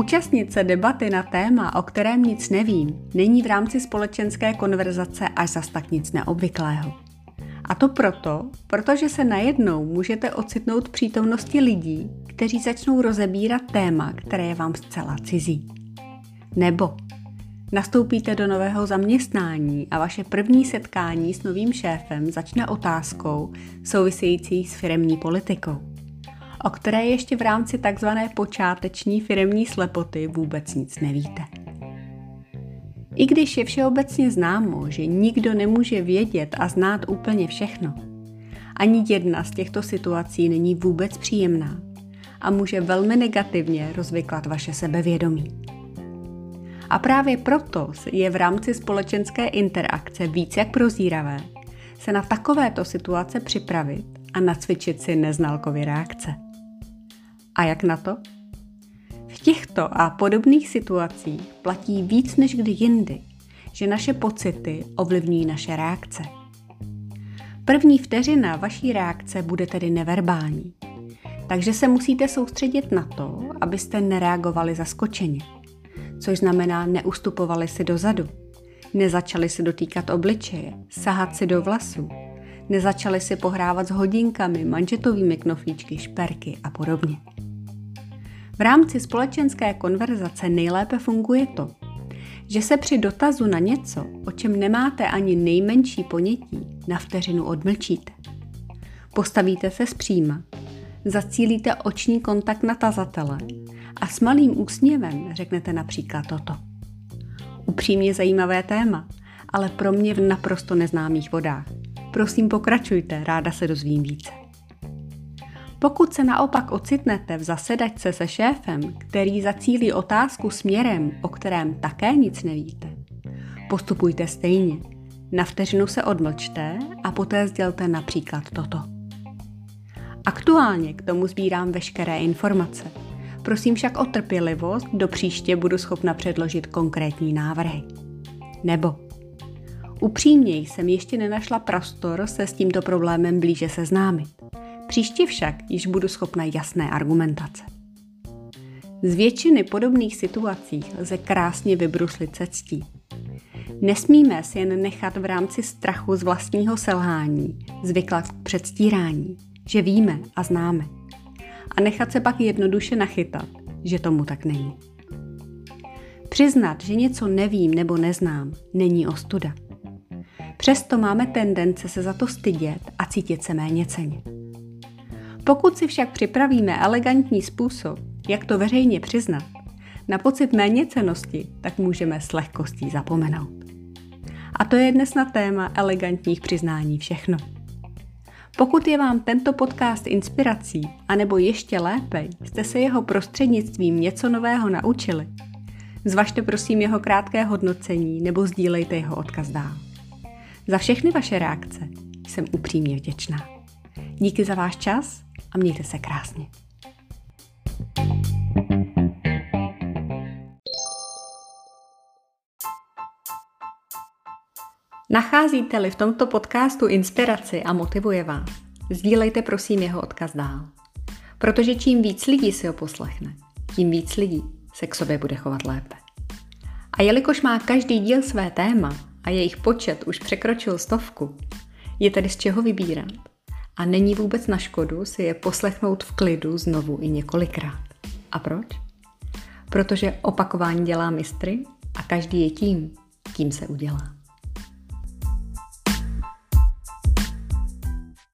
Účastnit se debaty na téma, o kterém nic nevím, není v rámci společenské konverzace až zas tak nic neobvyklého. A to proto, protože se najednou můžete ocitnout přítomnosti lidí, kteří začnou rozebírat téma, které je vám zcela cizí. Nebo nastoupíte do nového zaměstnání a vaše první setkání s novým šéfem začne otázkou související s firemní politikou o které ještě v rámci takzvané počáteční firemní slepoty vůbec nic nevíte. I když je všeobecně známo, že nikdo nemůže vědět a znát úplně všechno, ani jedna z těchto situací není vůbec příjemná a může velmi negativně rozvyklat vaše sebevědomí. A právě proto je v rámci společenské interakce víc jak prozíravé se na takovéto situace připravit a nacvičit si neznalkově reakce. A jak na to? V těchto a podobných situacích platí víc než kdy jindy, že naše pocity ovlivňují naše reakce. První vteřina vaší reakce bude tedy neverbální, takže se musíte soustředit na to, abyste nereagovali zaskočeně, což znamená neustupovali si dozadu, nezačali si dotýkat obličeje, sahat si do vlasů, nezačali si pohrávat s hodinkami, manžetovými knoflíčky, šperky a podobně. V rámci společenské konverzace nejlépe funguje to, že se při dotazu na něco, o čem nemáte ani nejmenší ponětí, na vteřinu odmlčíte. Postavíte se zpříma, zacílíte oční kontakt na tazatele a s malým úsměvem řeknete například toto. Upřímně zajímavé téma, ale pro mě v naprosto neznámých vodách. Prosím pokračujte, ráda se dozvím více. Pokud se naopak ocitnete v zasedačce se šéfem, který zacílí otázku směrem, o kterém také nic nevíte, postupujte stejně. Na vteřinu se odmlčte a poté sdělte například toto. Aktuálně k tomu sbírám veškeré informace. Prosím však o trpělivost, do příště budu schopna předložit konkrétní návrhy. Nebo Upřímně jsem ještě nenašla prostor se s tímto problémem blíže seznámit. Příště však již budu schopna jasné argumentace. Z většiny podobných situací lze krásně vybruslit se ctí. Nesmíme si jen nechat v rámci strachu z vlastního selhání zvyklat k předstírání, že víme a známe. A nechat se pak jednoduše nachytat, že tomu tak není. Přiznat, že něco nevím nebo neznám, není ostuda. Přesto máme tendence se za to stydět a cítit se méně ceně. Pokud si však připravíme elegantní způsob, jak to veřejně přiznat, na pocit méněcenosti, tak můžeme s lehkostí zapomenout. A to je dnes na téma elegantních přiznání všechno. Pokud je vám tento podcast inspirací, anebo ještě lépe, jste se jeho prostřednictvím něco nového naučili, zvažte prosím jeho krátké hodnocení nebo sdílejte jeho odkaz dál. Za všechny vaše reakce jsem upřímně vděčná. Díky za váš čas a mějte se krásně. Nacházíte-li v tomto podcastu inspiraci a motivuje vás, sdílejte prosím jeho odkaz dál. Protože čím víc lidí si ho poslechne, tím víc lidí se k sobě bude chovat lépe. A jelikož má každý díl své téma a jejich počet už překročil stovku, je tedy z čeho vybírat a není vůbec na škodu si je poslechnout v klidu znovu i několikrát. A proč? Protože opakování dělá mistry a každý je tím, kým se udělá.